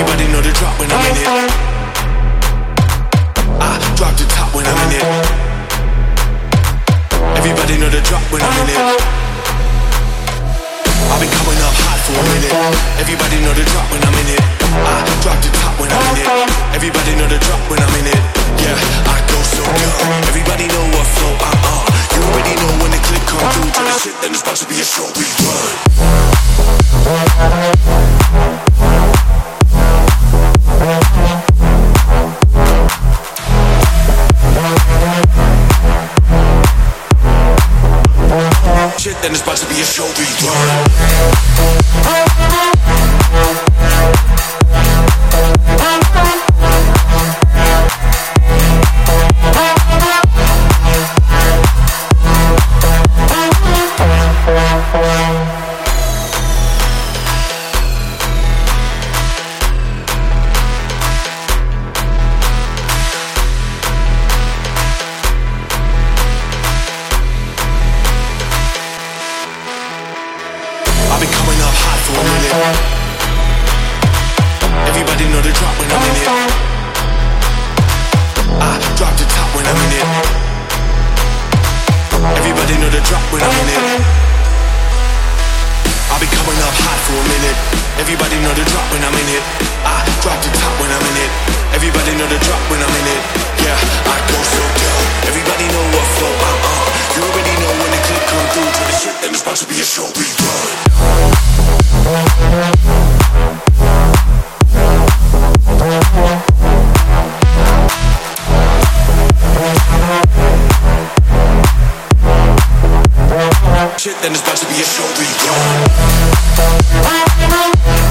Everybody know the drop when I'm in it. I drop the top when I'm in it. Everybody know the drop when I'm in it. I've been coming up hot for a minute. Everybody know the drop when I'm in it. I drop the top when I'm in it. Everybody know the drop when I'm in it. Yeah, I go so dumb. Everybody know what flow I'm on. You already know when the clip come through. Turn the shit, then it's about to be a show. We run. watch it, then it's about to be a show. Be the drop when I'm in it. I drop the top when I'm in it. Everybody know the drop when I'm in it. I be coming up hot for a minute. Everybody know the drop when I'm in it. I drop the top when I'm in it. Everybody know the drop when I'm in it. Yeah, I go so down. Everybody know what flow I'm on. You already know when the clip come through to the shit, and it's about to be a show we run. shit, then it's about to be a show we go.